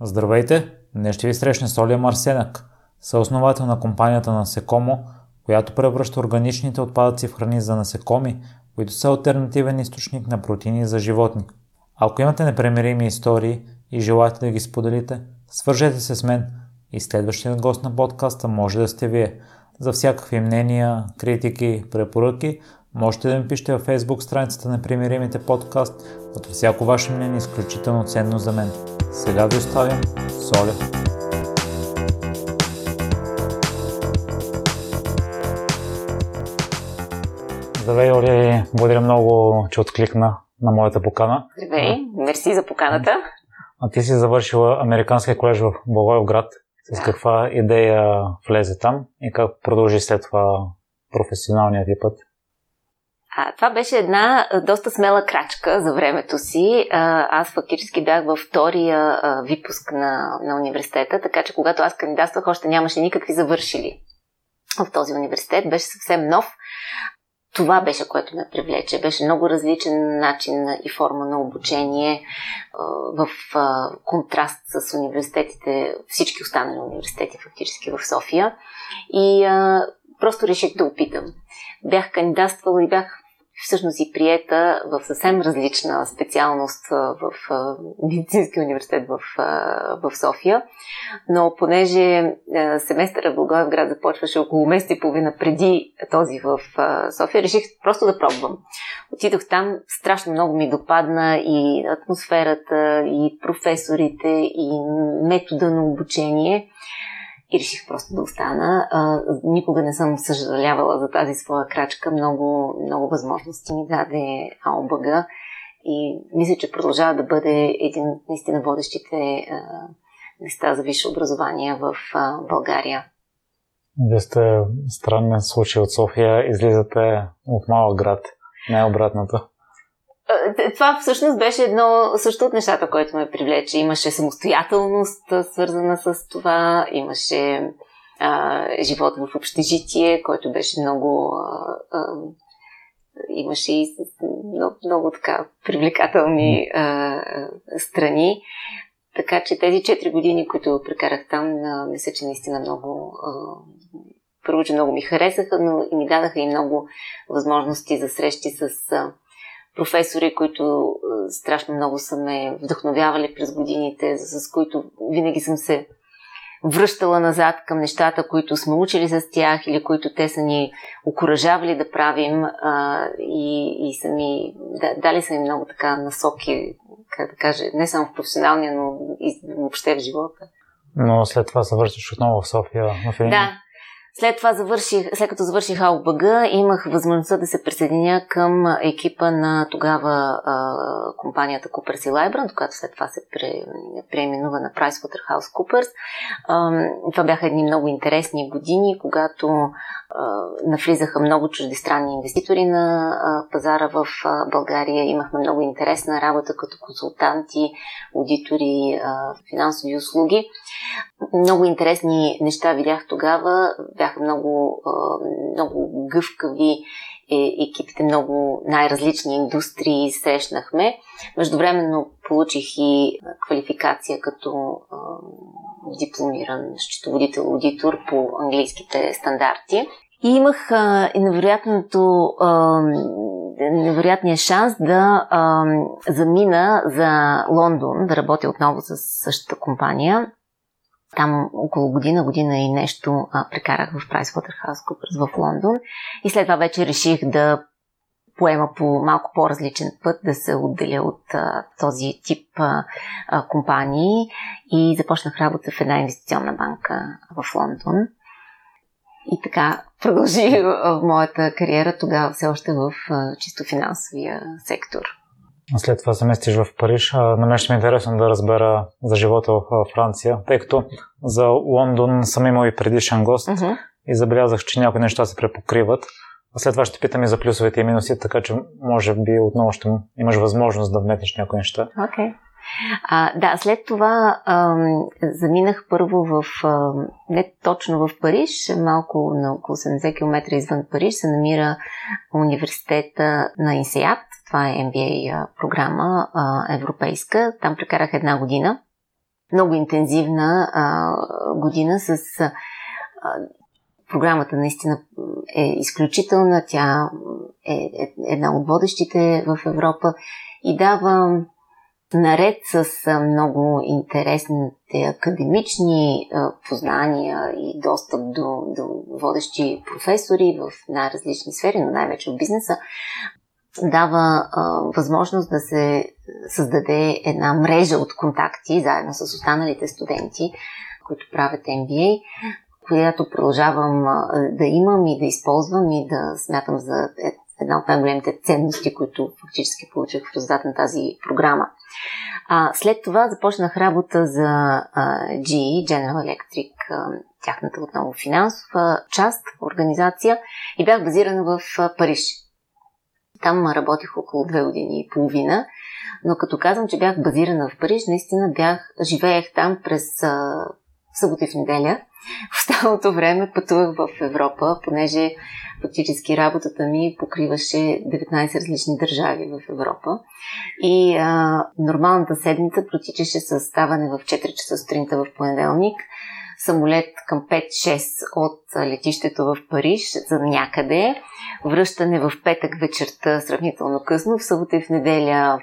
Здравейте! Днес ще ви срещне Солия Марсенък, съосновател на компанията Насекомо, която превръща органичните отпадъци в храни за насекоми, които са альтернативен източник на протеини за животни. Ако имате непремирими истории и желаете да ги споделите, свържете се с мен и следващият гост на подкаста може да сте вие. За всякакви мнения, критики, препоръки можете да ми пишете във Facebook страницата на Примиримите подкаст, като всяко ваше мнение е изключително ценно за мен. Сега ви оставям Соля. Здравей, Оли! Благодаря много, че откликна на моята покана. Здравей, мерси за поканата. А ти си завършила Американския колеж в Благоевград. С каква идея влезе там и как продължи след това професионалният ти път? А, това беше една доста смела крачка за времето си. А, аз фактически бях във втория а, випуск на, на университета, така че когато аз кандидатствах, още нямаше никакви завършили в този университет. Беше съвсем нов. Това беше, което ме привлече. Беше много различен начин и форма на обучение в контраст с университетите, всички останали университети фактически в София. И просто реших да опитам. Бях кандидатствала и бях всъщност и приета в съвсем различна специалност в Медицинския университет в, в София. Но понеже семестъра в Благоевград започваше около месец и половина преди този в София, реших просто да пробвам. Отидох там, страшно много ми допадна и атмосферата, и професорите, и метода на обучение и реших просто да остана. А, никога не съм съжалявала за тази своя крачка. Много, много възможности ми даде АОБГ и мисля, че продължава да бъде един от наистина водещите а, места за висше образование в а, България. Вие сте странен случай от София, излизате от малък град, не обратното. Това всъщност беше едно също от нещата, което ме привлече. Имаше самостоятелност, свързана с това, имаше а, живот в общежитие, който беше много. А, а, имаше и много, много така привлекателни а, страни. Така че тези 4 години, които прекарах там, а, мисля, че наистина много. А, първо, че много ми харесаха, но и ми дадаха и много възможности за срещи с. А, професори, които страшно много са ме вдъхновявали през годините, с които винаги съм се връщала назад към нещата, които сме учили с тях или които те са ни окоръжавали да правим а, и, и са ми, да, дали са ми много така насоки, как да кажа, не само в професионалния, но и въобще в живота. Но след това се връщаш отново в София в един... Да, след това завърших, след като завърших АОБГ, имах възможността да се присъединя към екипа на тогава а, компанията Coopers и Librand, която след това се пре, преименува на PricewaterhouseCoopers. А, това бяха едни много интересни години, когато а, навлизаха много чуждестранни инвеститори на а, пазара в а, България. Имахме много интересна работа като консултанти, аудитори, а, финансови услуги. Много интересни неща видях тогава. Бяха много, много гъвкави е, екипите, много най-различни индустрии срещнахме. Междувременно получих и квалификация като дипломиран счетоводител-аудитор по английските стандарти. И имах а, невероятното, а, невероятния шанс да а, замина за Лондон, да работя отново с същата компания там около година, година и нещо а, прекарах в PricewaterhouseCoopers в Лондон и след това вече реших да поема по малко по-различен път, да се отделя от а, този тип а, а, компании и започнах работа в една инвестиционна банка в Лондон. И така продължи в моята кариера тогава все още в а, чисто финансовия сектор. След това се местиш в Париж. На мен ще ми е интересно да разбера за живота в Франция, тъй като за Лондон съм имал и предишен гост uh-huh. и забелязах, че някои неща се препокриват. А след това ще питам и за плюсовете и минуси, така че може би отново ще имаш възможност да вметнеш някои неща. Okay. А, да, след това ам, заминах първо в, ам, не точно в Париж, малко на около 80 км извън Париж се намира университета на Инсеят. Това е MBA програма а, европейска. Там прекарах една година. Много интензивна а, година с а, програмата наистина е изключителна. Тя е, е една от водещите в Европа и дава наред с много интересните академични познания и достъп до, до водещи професори в най-различни сфери, но най-вече в бизнеса, дава а, възможност да се създаде една мрежа от контакти заедно с останалите студенти, които правят MBA, която продължавам а, да имам и да използвам и да смятам за е, една от най-големите ценности, които фактически получих в резултат на тази програма. А, след това започнах работа за а, GE, General Electric, а, тяхната отново финансова част, организация и бях базирана в а, Париж. Там работих около две години и половина, но като казвам, че бях базирана в Париж, наистина бях, живеех там през а, събота и в неделя. Останалото време пътувах в Европа, понеже фактически работата ми покриваше 19 различни държави в Европа. И а, нормалната седмица протичаше с ставане в 4 часа сутринта в понеделник, самолет към 5-6 от летището в Париж за някъде, връщане в петък вечерта сравнително късно, в събота и в неделя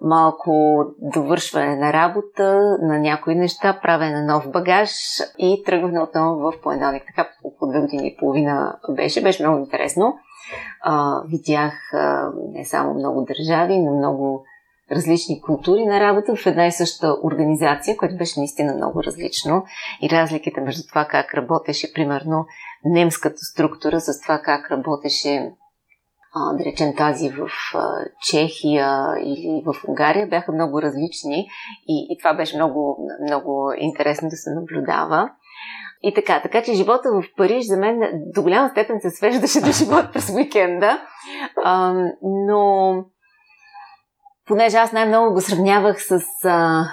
малко довършване на работа, на някои неща, правене на нов багаж и тръгване отново в понеделник. Така около две години и половина беше. Беше много интересно. А, видях а, не само много държави, но много различни култури на работа в една и съща организация, което беше наистина много различно. И разликите между това как работеше, примерно, немската структура с това как работеше а, да речем тази в Чехия или в Унгария, бяха много различни и, и това беше много, много интересно да се наблюдава. И така, така че живота в Париж за мен до голяма степен се свеждаше до живот през уикенда, а, но понеже аз най-много го сравнявах с а,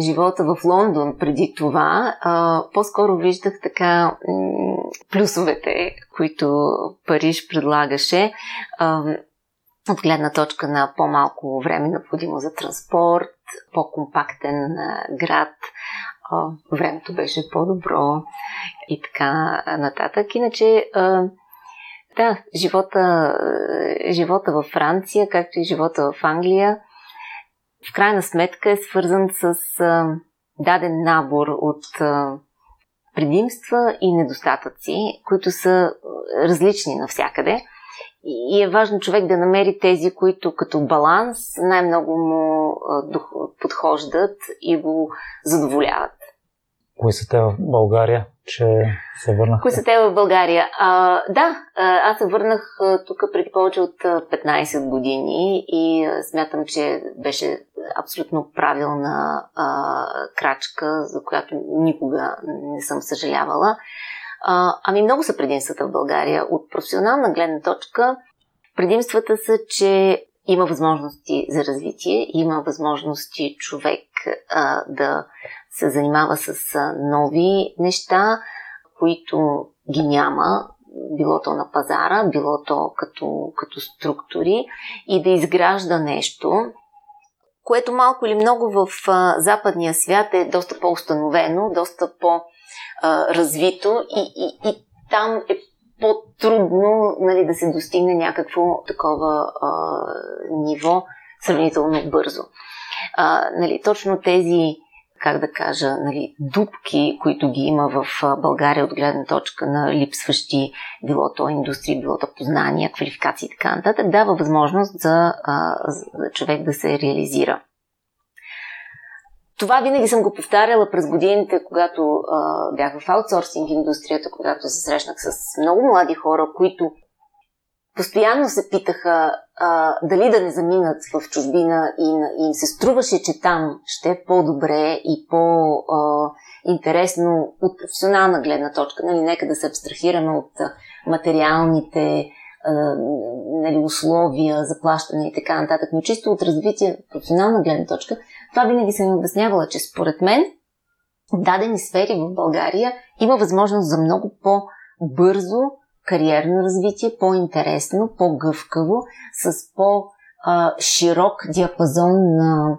живота в Лондон преди това, а, по-скоро виждах така м- плюсовете, които Париж предлагаше. А, от гледна точка на по-малко време необходимо за транспорт, по-компактен град, времето беше по-добро и така нататък. Иначе, да, живота, живота във Франция, както и живота в Англия – в крайна сметка е свързан с а, даден набор от а, предимства и недостатъци, които са различни навсякъде. И е важно човек да намери тези, които като баланс най-много му подхождат и го задоволяват. Кои са те в България, че се върнах? Кои са те в България? А, да, аз се върнах тук преди повече от 15 години и смятам, че беше абсолютно правилна а, крачка, за която никога не съм съжалявала. А, ами много са предимствата в България. От професионална гледна точка предимствата са, че има възможности за развитие, има възможности човек а, да се занимава с нови неща, които ги няма, било то на пазара, било то като, като структури и да изгражда нещо, което малко или много в западния свят е доста по-установено, доста по-развито и, и, и там е по-трудно нали, да се достигне някакво такова а, ниво сравнително бързо. А, нали, точно тези как да кажа, нали, дупки, които ги има в България от гледна точка на липсващи било то индустрии, било то познания, квалификации и така нататък, дава възможност за, за човек да се реализира. Това винаги съм го повтаряла през годините, когато а, бях в аутсорсинг индустрията, когато се срещнах с много млади хора, които постоянно се питаха а, дали да не заминат в чужбина и, и им се струваше, че там ще е по-добре и по-интересно от професионална гледна точка. Нали, нека да се абстрахираме от материалните а, нали, условия, заплащане и така нататък, но чисто от развитие, професионална гледна точка, това винаги съм обяснявала, че според мен в дадени сфери в България има възможност за много по-бързо кариерно развитие, по-интересно, по-гъвкаво, с по-широк диапазон на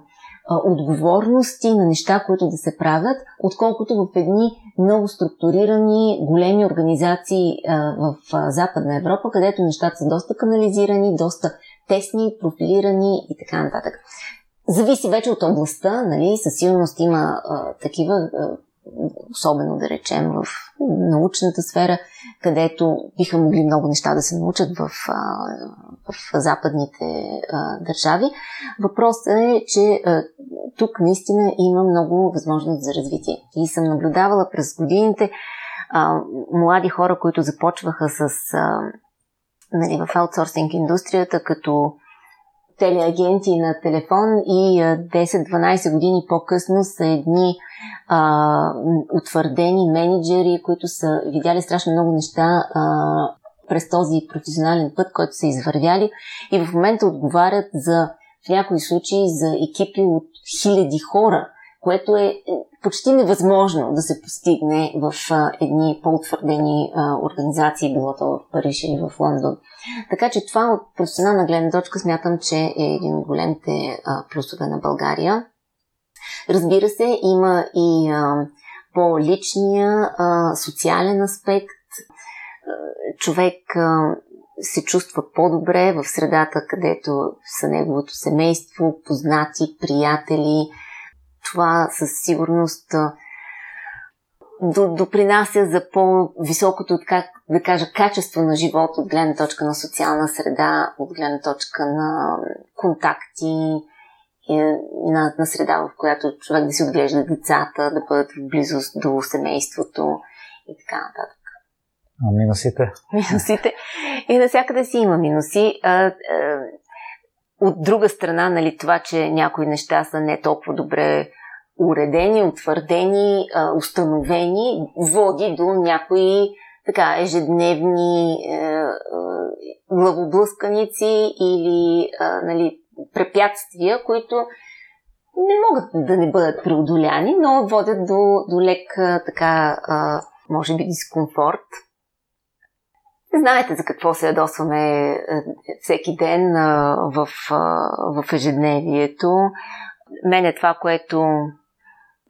отговорности, на неща, които да се правят, отколкото в едни много структурирани, големи организации в Западна Европа, където нещата са доста канализирани, доста тесни, профилирани и така нататък. Зависи вече от областта, нали? Със сигурност има а, такива, а, особено да речем в научната сфера, където биха могли много неща да се научат в, в западните държави. Въпросът е, че тук наистина има много възможност за развитие. И съм наблюдавала през годините млади хора, които започваха с нали, в аутсорсинг индустрията, като телеагенти на телефон и 10-12 години по-късно са едни а, утвърдени менеджери, които са видяли страшно много неща а, през този професионален път, който са извървяли. И в момента отговарят за в някои случаи за екипи от хиляди хора, което е, почти невъзможно да се постигне в а, едни по-утвърдени а, организации, било то в Париж или в Лондон. Така че това от професионална гледна точка смятам, че е един от големите а, плюсове на България. Разбира се, има и а, по-личния а, социален аспект. Човек а, се чувства по-добре в средата, където са неговото семейство, познати, приятели. Това със сигурност допринася за по-високото, как да кажа, качество на живот от гледна точка на социална среда, от гледна точка на контакти, на, на среда, в която човек да си отглежда децата, да бъдат в близост до семейството и така нататък. А минусите? Минусите. И навсякъде си има минуси. А, а, от друга страна, нали, това, че някои неща са не толкова добре уредени, утвърдени, установени, води до някои така ежедневни е, е, главоблъсканици или нали, препятствия, които не могат да не бъдат преодоляни, но водят до, до лек така, може би, дискомфорт. Знаете за какво се ядосваме всеки ден а, в, а, в ежедневието. Мене това, което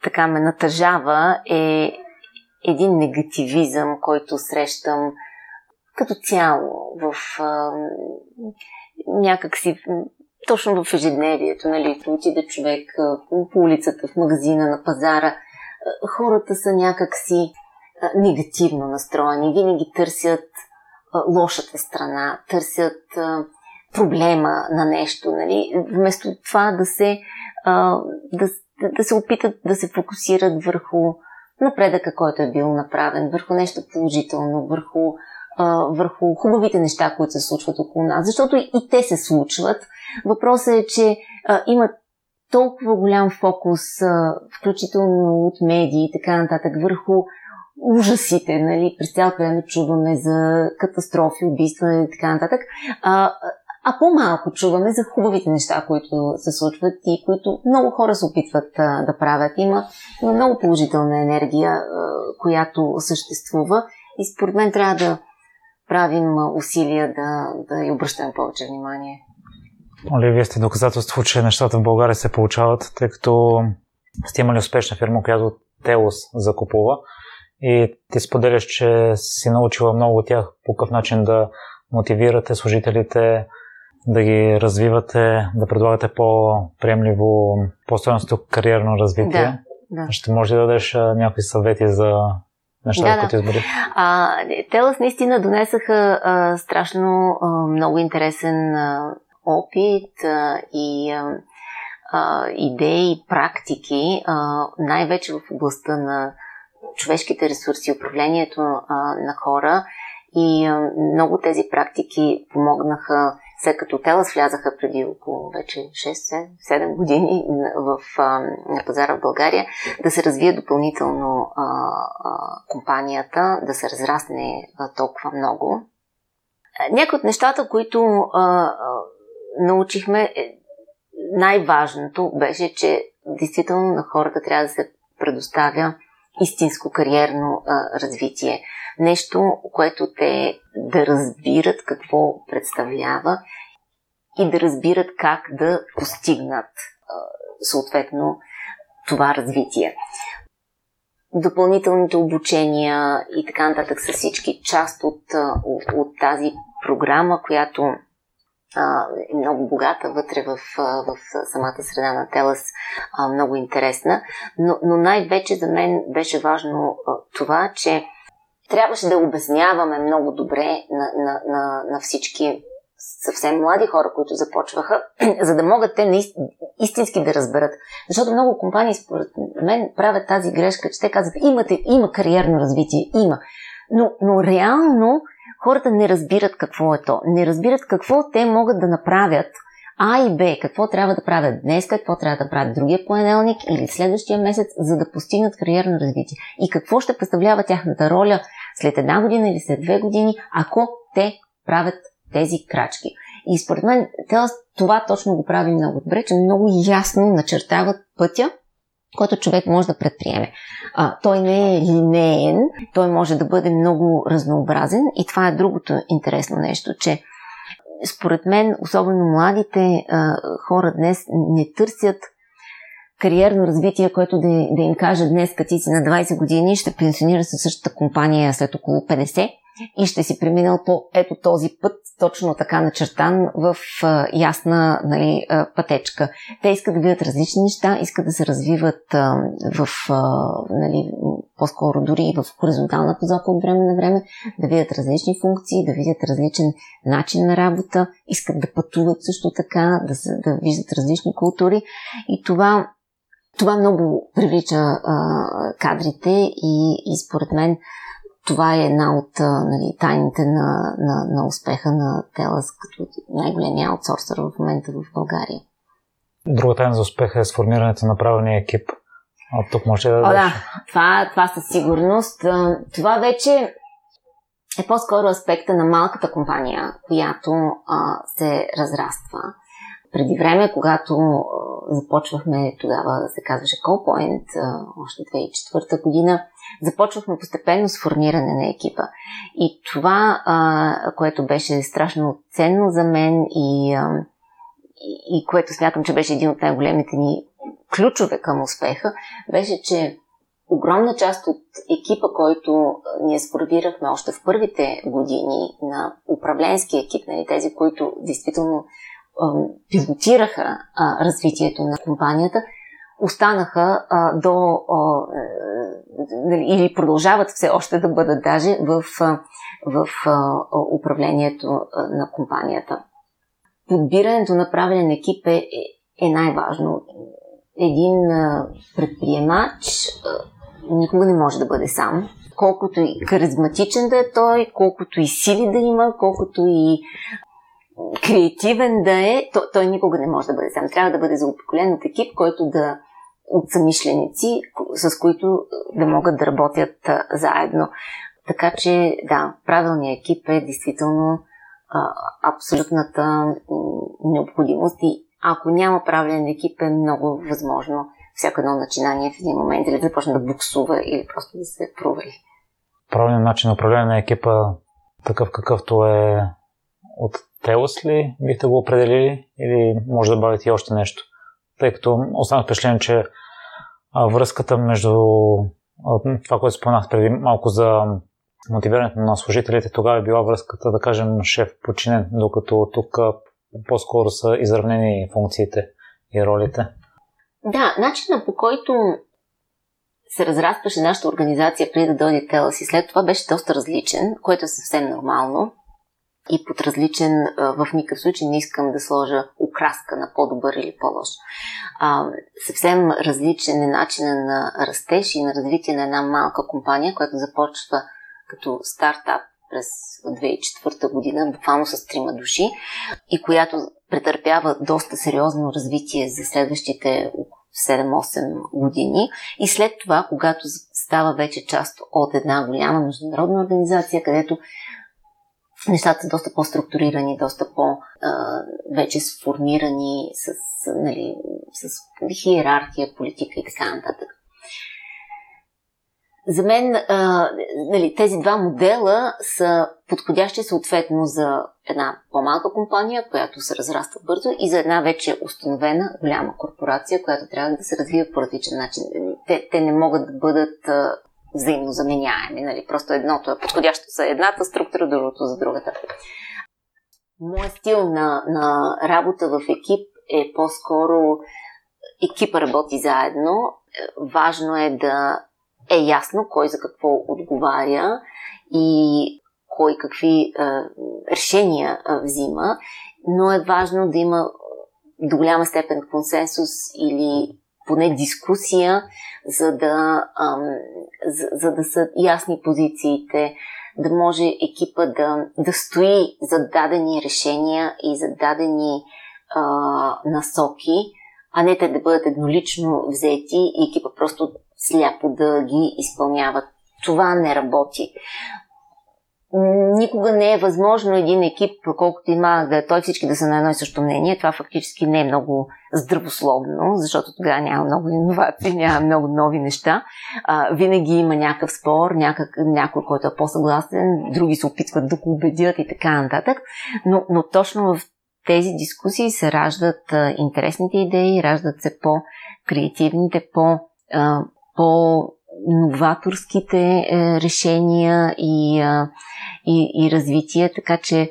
така ме натъжава е един негативизъм, който срещам като цяло в някакси точно в ежедневието, нали, отиде човек по улицата, в магазина, на пазара, хората са някакси негативно настроени, винаги търсят лошата страна, търсят проблема на нещо, нали, вместо това да се, да, да се опитат да се фокусират върху напредъка, който е бил направен, върху нещо положително, върху, върху хубавите неща, които се случват около нас, защото и те се случват, Въпросът е, че а, има толкова голям фокус, включително от медии и така нататък, върху ужасите, нали, през цялото време чуваме за катастрофи, убийства и така нататък, а, а по-малко чуваме за хубавите неща, които се случват и които много хора се опитват а, да правят. Има, има много положителна енергия, а, която съществува и според мен трябва да правим усилия да, да й обръщаме повече внимание. Оли, вие сте доказателство, че нещата в България се получават, тъй като сте имали успешна фирма, която Телос закупува и ти споделяш, че си научила много от тях по какъв начин да мотивирате служителите, да ги развивате, да предлагате по-приемливо, по-стоеностно кариерно развитие. Да, да. Ще може да дадеш някои съвети за нещата, да, които да. избори? Телас наистина донесаха а, страшно а, много интересен а, опит а, и а, а, идеи, практики, а, най-вече в областта на човешките ресурси, управлението а, на хора. И а, много тези практики помогнаха, след като Телас влязаха преди около вече 6-7 години в, а, на пазара в България, да се развие допълнително а, а, компанията, да се разрасне а, толкова много. Някои от нещата, които а, научихме, е, най-важното беше, че действително на хората трябва да се предоставя истинско кариерно а, развитие. Нещо, което те да разбират какво представлява и да разбират как да постигнат а, съответно това развитие. Допълнителните обучения и така нататък са всички част от, от, от тази програма, която е много богата вътре в, в самата среда на Телас, много интересна. Но, но най-вече за мен беше важно това, че трябваше да обясняваме много добре на, на, на, на всички съвсем млади хора, които започваха, за да могат те истински да разберат. Защото много компании, според мен, правят тази грешка, че те казват, имате, има кариерно развитие, има. Но, но реално хората не разбират какво е то. Не разбират какво те могат да направят а и Б, какво трябва да правят днес, какво трябва да правят другия понеделник или следващия месец, за да постигнат кариерно развитие. И какво ще представлява тяхната роля след една година или след две години, ако те правят тези крачки. И според мен това точно го прави много добре, че много ясно начертават пътя, който човек може да предприеме. А, той не е линеен, той може да бъде много разнообразен и това е другото интересно нещо, че според мен, особено младите а, хора днес не търсят кариерно развитие, което да, да им каже днес, като ти си на 20 години, ще пенсионира със същата компания след около 50 и ще си преминал по ето този път, точно така начертан в а, ясна нали, а, пътечка. Те искат да видят различни неща, искат да се развиват а, в, а, нали, по-скоро дори и в хоризонтална позока от време на време, да видят различни функции, да видят различен начин на работа, искат да пътуват също така, да, се, да виждат различни култури. И това, това много привлича а, кадрите и, и според мен това е една от нали, тайните на, на, на успеха на Телас като най-големия аутсорсър в момента в България. Друга тайна за успеха е сформирането на правилния екип. От тук може да. О, да, това, това със сигурност. Това вече е по-скоро аспекта на малката компания, която а, се разраства. Преди време, когато започвахме, тогава се казваше Callpoint, а, още 2004 година, започвахме постепенно с формиране на екипа. И това, което беше страшно ценно за мен и, и което смятам, че беше един от най-големите ни ключове към успеха, беше, че огромна част от екипа, който ние сформирахме още в първите години на управленски екип, нали, тези, които действително пилотираха развитието на компанията, останаха до а, нали, или продължават все още да бъдат даже в, в управлението на компанията. Подбирането на правилен екип е, е най-важно. Един предприемач никога не може да бъде сам. Колкото и харизматичен да е той, колкото и сили да има, колкото и креативен да е, той, той никога не може да бъде сам. Трябва да бъде заобиколен от екип, който да от самишленици, с които да могат да работят заедно. Така че, да, правилният екип е действително а, абсолютната необходимост и ако няма правилен екип е много възможно всяко едно начинание в един момент или да започне да буксува или просто да се провали. Правилният начин на управление на екипа, такъв какъвто е от Телос ли бихте го определили или може да добавите и още нещо? Тъй като останах впечатлен, че връзката между това, което споменах преди малко за мотивирането на служителите, тогава е била връзката, да кажем, шеф-подчинен, докато тук по-скоро са изравнени функциите и ролите. Да, начинът по който се разрастваше нашата организация преди да дойде Телас и след това беше доста различен, което е съвсем нормално и под различен, в никакъв случай не искам да сложа окраска на по-добър или по-лош. А, съвсем различен е начина на растеж и на развитие на една малка компания, която започва като стартап през 2004 година, буквално с трима души, и която претърпява доста сериозно развитие за следващите 7-8 години. И след това, когато става вече част от една голяма международна организация, където нещата са доста по-структурирани, доста по-вече сформирани с, нали, с иерархия, политика и така нататък. за мен а, нали, тези два модела са подходящи съответно за една по-малка компания, която се разраства бързо и за една вече установена голяма корпорация, която трябва да се развива по различен начин. Те, те не могат да бъдат взаимно заменяеми. Нали? Просто едното е подходящо за едната структура, другото за другата. Моят стил на, на работа в екип е по-скоро екипа работи заедно. Важно е да е ясно кой за какво отговаря и кой какви а, решения а, взима, но е важно да има до голяма степен консенсус или поне дискусия, за да, ам, за, за да са ясни позициите, да може екипа да, да стои за дадени решения и за дадени а, насоки, а не те да бъдат еднолично взети и екипа просто сляпо да ги изпълняват. Това не работи. Никога не е възможно един екип, колкото има да той всички да са на едно и също мнение. Това фактически не е много здравословно, защото тогава няма много иновации, няма много нови неща. А, винаги има някакъв спор, някак, някой, който е по-съгласен, други се опитват да го убедят и така нататък. Но, но точно в тези дискусии се раждат а, интересните идеи, раждат се по-креативните, по, а, по-новаторските е, решения и, и, и развитие, така че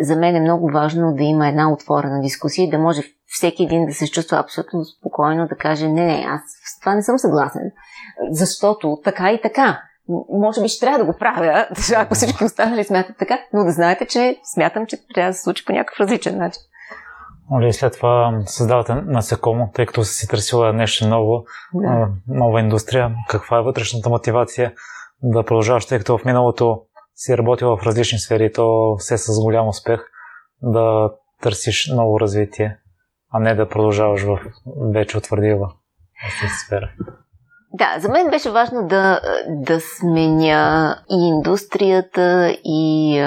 за мен е много важно да има една отворена дискусия и да може всеки един да се чувства абсолютно спокойно, да каже, не, не, аз с това не съм съгласен, защото така и така. Може би ще трябва да го правя, ако всички останали смятат така, но да знаете, че смятам, че трябва да се случи по някакъв различен начин. Може след това създавате насекомо, тъй като си търсила нещо ново, да. нова индустрия. Каква е вътрешната мотивация да продължаваш, тъй като в миналото си работила в различни сфери, то все с голям успех да търсиш ново развитие, а не да продължаваш в вече утвърдила сфера. Да, за мен беше важно да, да сменя и индустрията, и,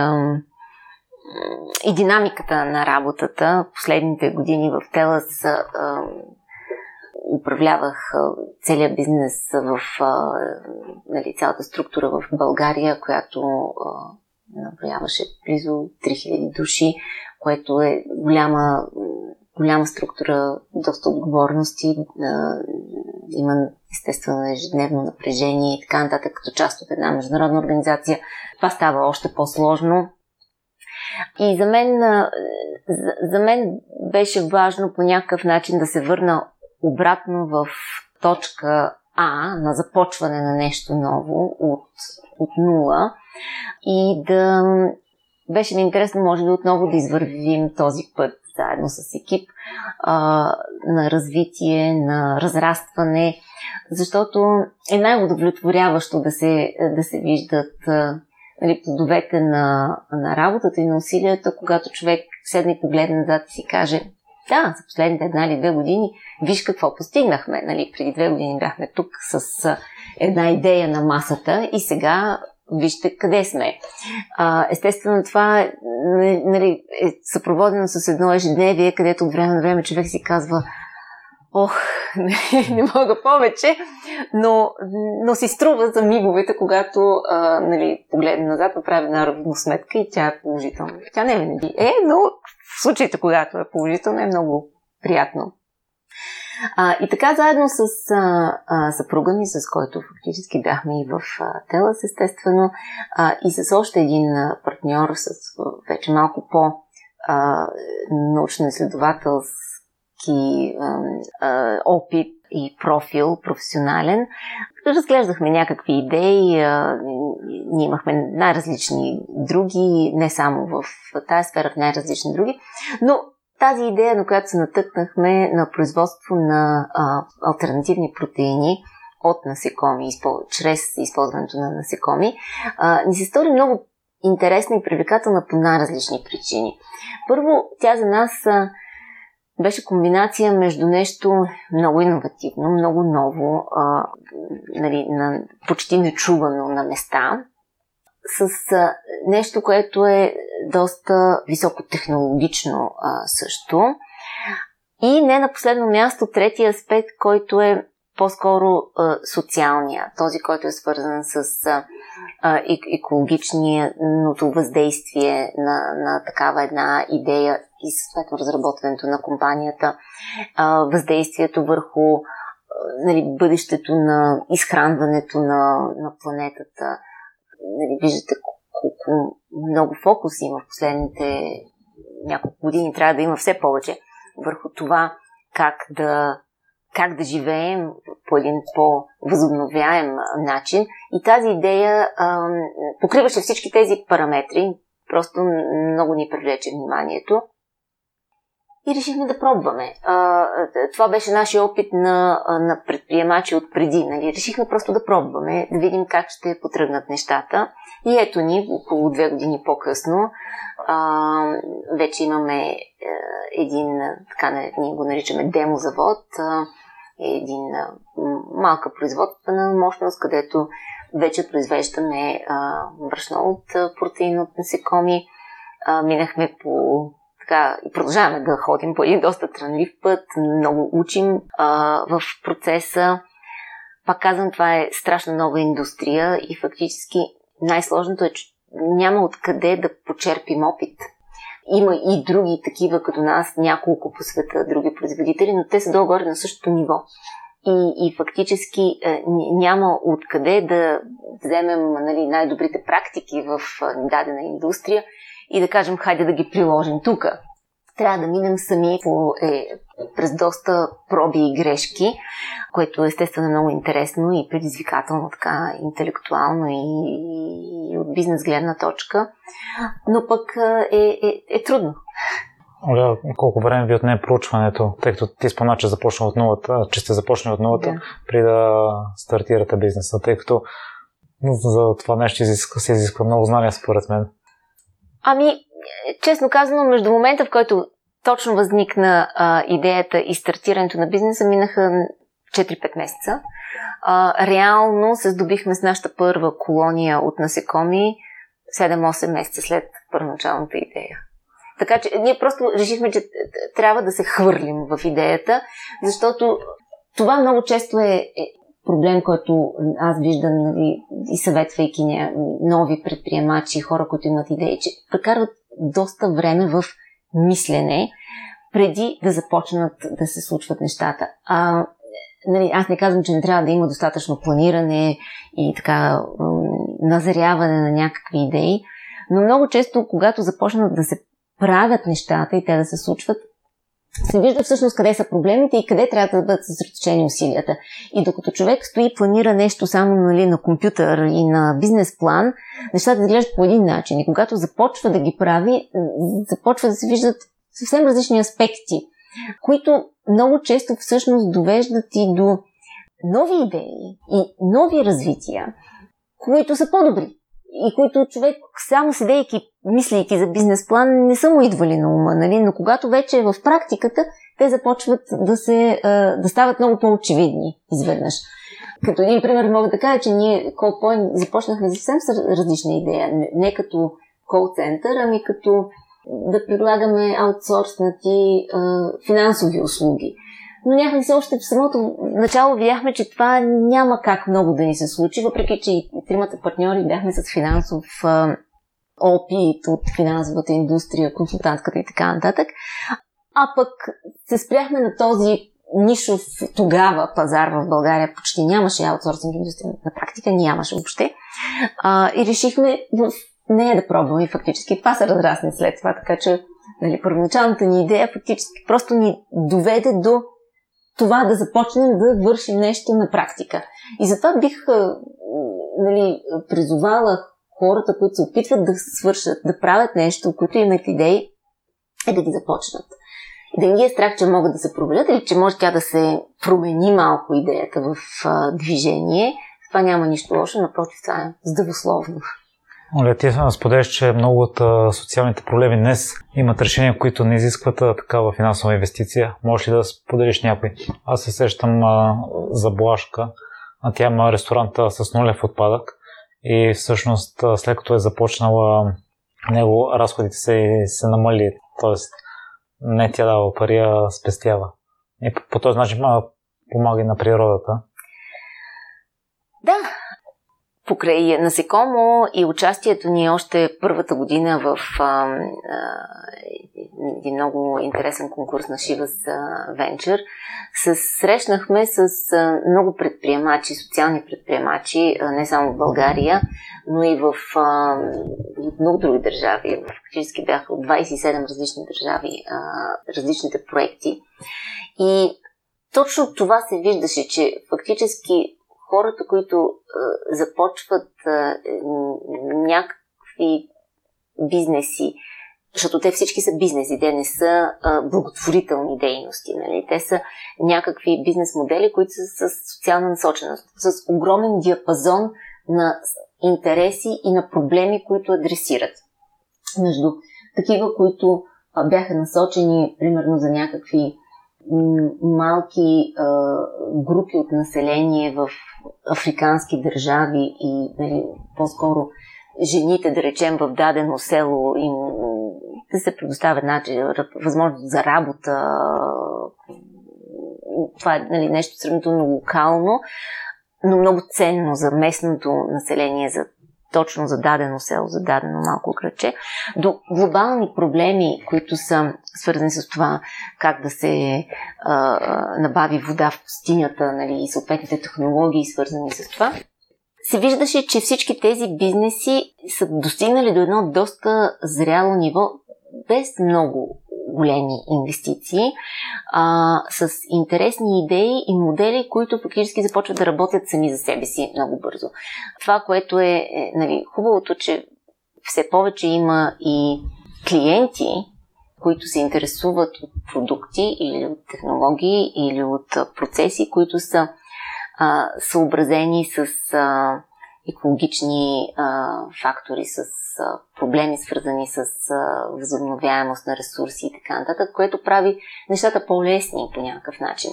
и динамиката на работата. Последните години в Телас управлявах целият бизнес в нали, цялата структура в България, която наброяваше близо 3000 души, което е голяма, голяма структура, доста отговорности, има естествено ежедневно напрежение и така нататък, като част от една международна организация. Това става още по-сложно. И за мен, за мен беше важно по някакъв начин да се върна обратно в точка А на започване на нещо ново от, от нула. И да беше ми интересно, може би отново да извървим този път заедно с екип а, на развитие, на разрастване, защото е най-удовлетворяващо да се, да се виждат а, нали, плодовете на, на работата и на усилията, когато човек седне и погледне назад и си каже да, за последните една или две години, виж какво постигнахме. Нали, преди две години бяхме тук с една идея на масата и сега вижте къде сме. А, естествено, това нали, е съпроводено с едно ежедневие, където от време на време човек си казва ох, не, не мога повече, но, но си струва за миговете, когато а, нали, погледне назад, направи една равносметка и тя е положителна. Тя не винаги е, но в случаите, когато е положителна, е много приятно. А, и така, заедно с а, а, съпруга ми, с който фактически бяхме и в а, Телас, естествено, а, и с още един а, партньор, с вече малко по а, а, опит и профил професионален. Разглеждахме някакви идеи, ние имахме най-различни други, не само в тази сфера, в най-различни други, но тази идея, на която се натъкнахме на производство на а, альтернативни протеини от насекоми, изпол... чрез използването на насекоми, а, ни се стори много интересна и привлекателна по най-различни причини. Първо, тя за нас а, беше комбинация между нещо много иновативно, много ново, а, нали, на, почти нечувано на места, с а, нещо, което е доста високотехнологично а, също. И не на последно място, третия аспект, който е по-скоро а, социалния, този, който е свързан с а, екологичното въздействие на, на такава една идея и съответно разработването на компанията, а, въздействието върху нали, бъдещето на изхранването на, на планетата. Нали, виждате колко много фокус има в последните няколко години. Трябва да има все повече върху това как да, как да живеем по един по-възобновяем начин. И тази идея а, покриваше всички тези параметри. Просто много ни привлече вниманието и решихме да пробваме. А, това беше нашия опит на, на предприемачи от преди. Нали? Решихме просто да пробваме, да видим как ще потръгнат нещата. И ето ни, около две години по-късно, а, вече имаме а, един, така ние го наричаме демозавод, а, един а, малка производствена мощност, където вече произвеждаме брашно от протеин от насекоми. Минахме по така и продължаваме да ходим по един доста трънлив път, много учим а, в процеса. Пак казвам, това е страшно нова индустрия и фактически най-сложното е, че няма откъде да почерпим опит. Има и други такива като нас, няколко по света, други производители, но те са долу-горе на същото ниво. И, и фактически е, няма откъде да вземем нали, най-добрите практики в дадена индустрия и да кажем, хайде да ги приложим тук. Трябва да минем сами по, е, през доста проби и грешки, което естествено е много интересно и предизвикателно, така интелектуално и, и от бизнес гледна точка, но пък е, е, е трудно. Оля, колко време ви отне проучването, тъй като ти спомена, че, започна от нулата, че сте започнали от нулата, да. при да стартирате бизнеса, тъй като за това нещо изисква, се изисква много знания, според мен. Ами, честно казано, между момента, в който точно възникна а, идеята и стартирането на бизнеса, минаха 4-5 месеца. А, реално се здобихме с нашата първа колония от насекоми 7-8 месеца след първоначалната идея. Така че ние просто решихме, че трябва да се хвърлим в идеята, защото това много често е, е проблем, който аз виждам нали, и съветвайки нови предприемачи, хора, които имат идеи, че прекарват доста време в мислене, преди да започнат да се случват нещата. А, нали, аз не казвам, че не трябва да има достатъчно планиране и така назаряване на някакви идеи, но много често, когато започнат да се правят нещата и те да се случват, се вижда всъщност къде са проблемите и къде трябва да бъдат съсредоточени усилията. И докато човек стои и планира нещо само нали, на компютър и на бизнес план, нещата изглеждат по един начин. И когато започва да ги прави, започва да се виждат съвсем различни аспекти, които много често всъщност довеждат и до нови идеи и нови развития, които са по-добри и които човек само седейки, мислейки за бизнес план, не са му идвали на ума, нали? но когато вече е в практиката, те започват да, се, да стават много по-очевидни изведнъж. Като един пример мога да кажа, че ние CallPoint започнахме съвсем с различна идея. Не, като кол-център, ами като да предлагаме аутсорснати а, финансови услуги но някак се още в самото начало видяхме, че това няма как много да ни се случи, въпреки че и тримата партньори бяхме с финансов а, опит от финансовата индустрия, консултантката и така нататък. А пък се спряхме на този нишов тогава пазар в България почти нямаше аутсорсинг индустрия, на практика нямаше въобще. А, и решихме в нея да пробваме фактически това се разрасне след това, така че нали, първоначалната ни идея фактически просто ни доведе до това да започнем да вършим нещо на практика. И затова бих нали, призовала хората, които се опитват да свършат, да правят нещо, които имат идеи, е да ги започнат. И да не ги е страх, че могат да се провалят или че може тя да се промени малко идеята в а, движение. Това няма нищо лошо, напротив, това е здравословно. Оля, ти споделяш, че много от социалните проблеми днес имат решения, които не изискват такава финансова инвестиция. Можеш ли да споделиш някой? Аз се сещам а, за Блашка. А тя има ресторанта с нулев отпадък и всъщност след като е започнала него разходите се, се намали. Тоест не тя дава пари, а спестява. И по, по този начин помага на природата. Да, покрай насекомо и участието ни още първата година в а, а, един много интересен конкурс на Шивас Венчър, се срещнахме с а, много предприемачи, социални предприемачи, а, не само в България, но и в а, много други държави. Фактически бяха от 27 различни държави а, различните проекти. И точно това се виждаше, че фактически хората, които а, започват а, някакви бизнеси, защото те всички са бизнеси, те не са а, благотворителни дейности. Нали? Те са някакви бизнес модели, които са с социална насоченост, с огромен диапазон на интереси и на проблеми, които адресират. Между такива, които а, бяха насочени, примерно, за някакви малки а, групи от население в африкански държави и нали, по-скоро жените, да речем, в дадено село им да се предоставя начин, възможност за работа. Това е нали, нещо сравнително локално, но много ценно за местното население, за точно за дадено село, за дадено малко кръче, до глобални проблеми, които са свързани с това как да се а, набави вода в пустинята нали, и съответните технологии, свързани с това, се виждаше, че всички тези бизнеси са достигнали до едно доста зряло ниво, без много големи инвестиции, а, с интересни идеи и модели, които фактически започват да работят сами за себе си много бързо. Това, което е, е нали, хубавото, че все повече има и клиенти, които се интересуват от продукти или от технологии или от процеси, които са а, съобразени с а, екологични а, фактори, с а, проблеми свързани с а, възобновяемост на ресурси и така нататък, което прави нещата по-лесни по някакъв начин.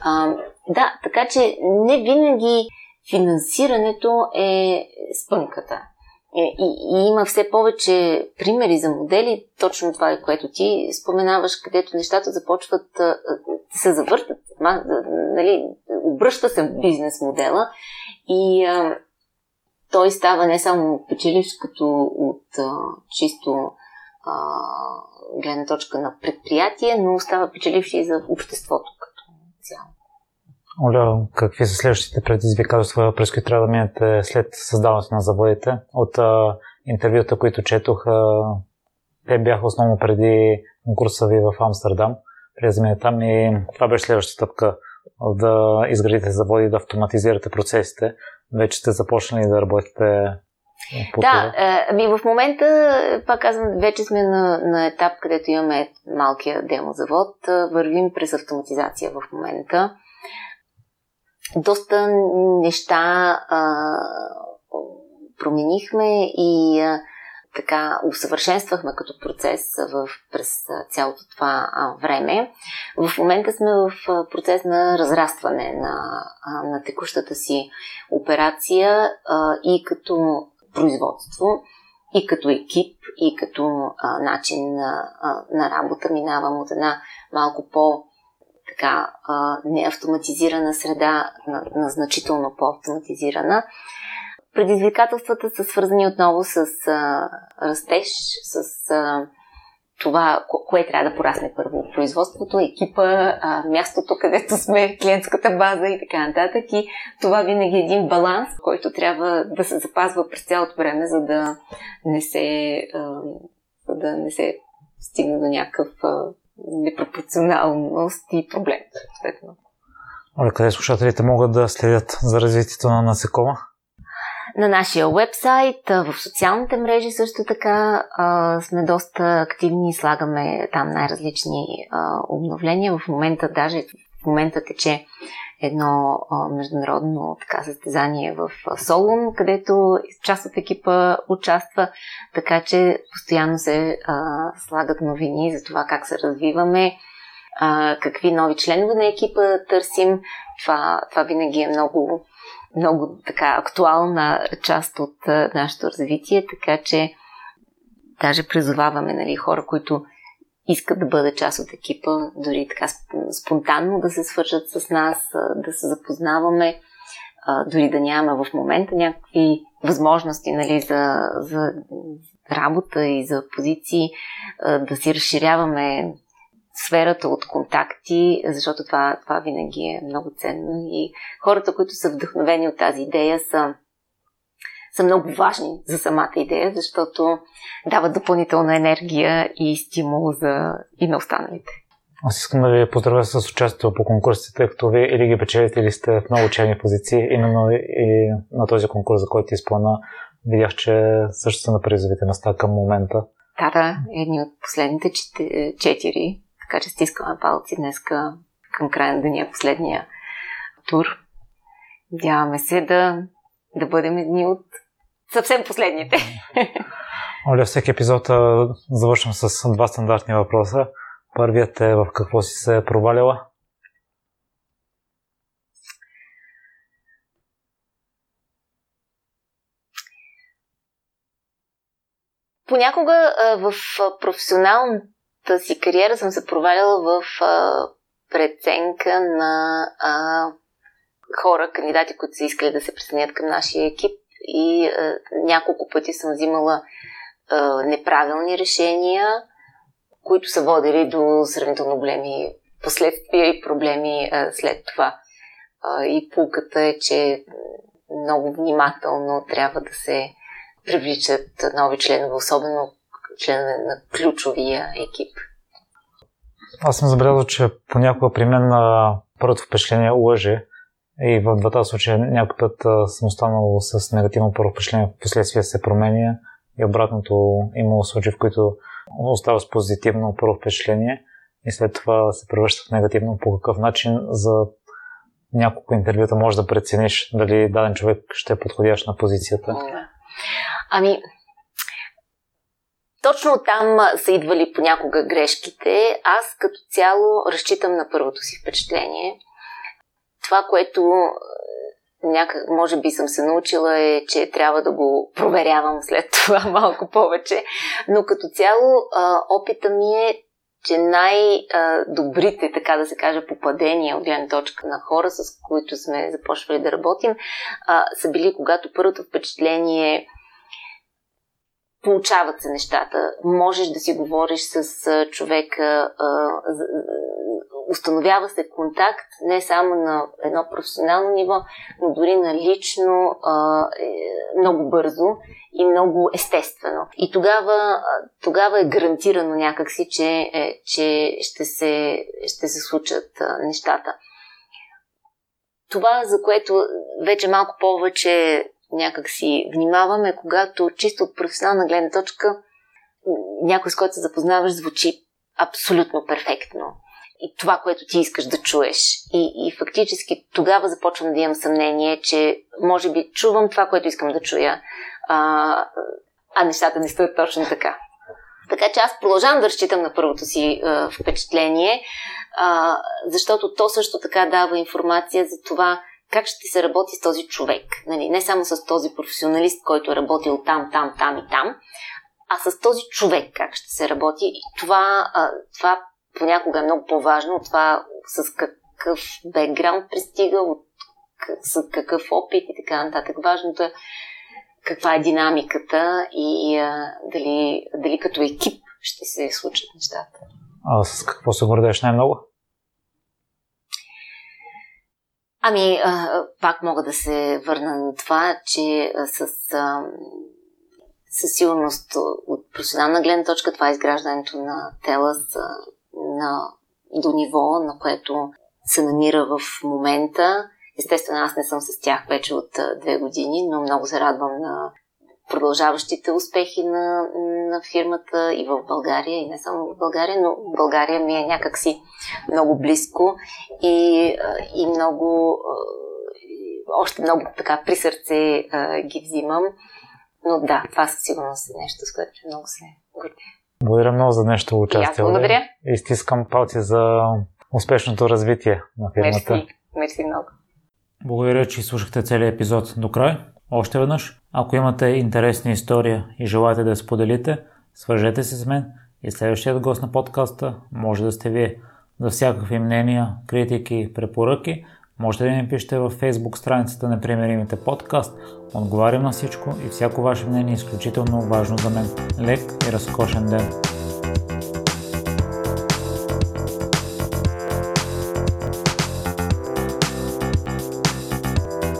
А, да, така че не винаги финансирането е спънката. И, и, и има все повече примери за модели, точно това е което ти споменаваш, където нещата започват да се завъртат. Нали, обръща се бизнес модела и а, той става не само печеливш като от а, чисто а, гледна точка на предприятие, но става печеливш и за обществото като цяло. Оля, какви са следващите предизвикателства, през които трябва да минете след създаването на заводите? От а, интервюта, които четох, а, те бяха основно преди конкурса ви в Амстердам, преди да там и това беше следващата стъпка да изградите заводи, да автоматизирате процесите вече сте започнали да работите по да, е, ами в момента, пак казвам, вече сме на, на етап, където имаме малкия демозавод. Вървим през автоматизация в момента. Доста неща а, променихме и а, така усъвършенствахме като процес в, през цялото това време. В момента сме в процес на разрастване на, на текущата си операция и като производство, и като екип, и като начин на, на работа. Минавам от една малко по- така неавтоматизирана среда на, на значително по-автоматизирана. Предизвикателствата са свързани отново с а, растеж, с а, това, кое трябва да порасне първо. Производството, екипа, а, мястото, където сме, клиентската база и така нататък. И това винаги е един баланс, който трябва да се запазва през цялото време, за да не се, а, за да не се стигне до някакъв а, непропорционалност и проблем. Оле, къде слушателите могат да следят за развитието на насекома? На нашия вебсайт, в социалните мрежи също така а, сме доста активни, слагаме там най-различни а, обновления. В момента, даже в момента тече едно а, международно така състезание в Солун, където част от екипа участва, така че постоянно се а, слагат новини за това как се развиваме, а, какви нови членове на екипа търсим. Това, това винаги е много много така актуална част от нашето развитие, така че даже призоваваме нали, хора, които искат да бъдат част от екипа, дори така спонтанно да се свържат с нас, да се запознаваме, дори да нямаме в момента някакви възможности нали, за, за работа и за позиции, да си разширяваме сферата от контакти, защото това, това винаги е много ценно. И хората, които са вдъхновени от тази идея, са, са много важни за самата идея, защото дават допълнителна енергия и стимул за и на останалите. Аз искам да ви поздравя с участието по конкурсите, тъй като вие или ги печелите, или сте в много учебни позиции. Именно и на този конкурс, за който изпълна, видях, че също са на призовите места към момента. Да, да, едни от последните четири така че стискаме палци днес към края на деня, последния тур. Надяваме се да, да бъдем едни от съвсем последните. Оля, всеки епизод завършвам с два стандартни въпроса. Първият е в какво си се е провалила? Понякога в професионалната си кариера съм се проваляла в а, преценка на а, хора, кандидати, които са искали да се присъединят към нашия екип и а, няколко пъти съм взимала а, неправилни решения, които са водили до сравнително големи последствия и проблеми а, след това. А, и пулката е, че много внимателно трябва да се привличат нови членове, особено членове на ключовия екип. Аз съм забелязал, че понякога при мен първото впечатление лъже и в двата случая някой път съм останал с негативно първо впечатление, в последствие се променя и обратното имало случаи, в които остава с позитивно първо впечатление и след това се превръща в негативно. По какъв начин за няколко интервюта може да прецениш дали даден човек ще е подходящ на позицията? Ами, точно там са идвали понякога грешките. Аз като цяло разчитам на първото си впечатление. Това, което някак, може би съм се научила е, че трябва да го проверявам след това малко повече. Но като цяло опита ми е, че най-добрите, така да се каже, попадения от гледна точка на хора, с които сме започвали да работим, са били когато първото впечатление получават се нещата. Можеш да си говориш с човека, установява се контакт не само на едно професионално ниво, но дори на лично е, много бързо и много естествено. И тогава, тогава е гарантирано някакси, че, е, че ще, се, ще се случат нещата. Това, за което вече малко повече някак си внимаваме, когато чисто от професионална гледна точка някой, с който се запознаваш, звучи абсолютно перфектно. И това, което ти искаш да чуеш. И, и фактически тогава започвам да имам съмнение, че може би чувам това, което искам да чуя, а, а нещата не стоят точно така. Така че аз продължавам да разчитам на първото си а, впечатление, а, защото то също така дава информация за това как ще се работи с този човек. Нали? Не само с този професионалист, който е работил там, там, там и там, а с този човек как ще се работи. И това, това понякога е много по-важно това с какъв бекграунд пристига, от, с какъв опит и така нататък. Важното е каква е динамиката и дали, дали като екип ще се случат нещата. А с какво се гордееш най-много? Ами, пак мога да се върна на това, че с, със сигурност от професионална гледна точка това е изграждането на Телас а, на, до ниво, на което се намира в момента. Естествено, аз не съм с тях вече от две години, но много се радвам на продължаващите успехи на, на фирмата и в България, и не само в България, но България ми е някакси много близко и, и много, още много така при сърце ги взимам. Но да, това със сигурност е нещо, с което много се гордя. Благодаря много за нещо участие. благодаря. И стискам палци за успешното развитие на фирмата. Мерси, мерси много. Благодаря, че слушахте целият епизод до край. Още веднъж, ако имате интересна история и желаете да я споделите, свържете се с мен и следващият гост на подкаста може да сте вие. За всякакви мнения, критики, препоръки, можете да ни пишете във Facebook страницата на Примеримите подкаст. Отговарям на всичко и всяко ваше мнение е изключително важно за мен. Лек и разкошен ден!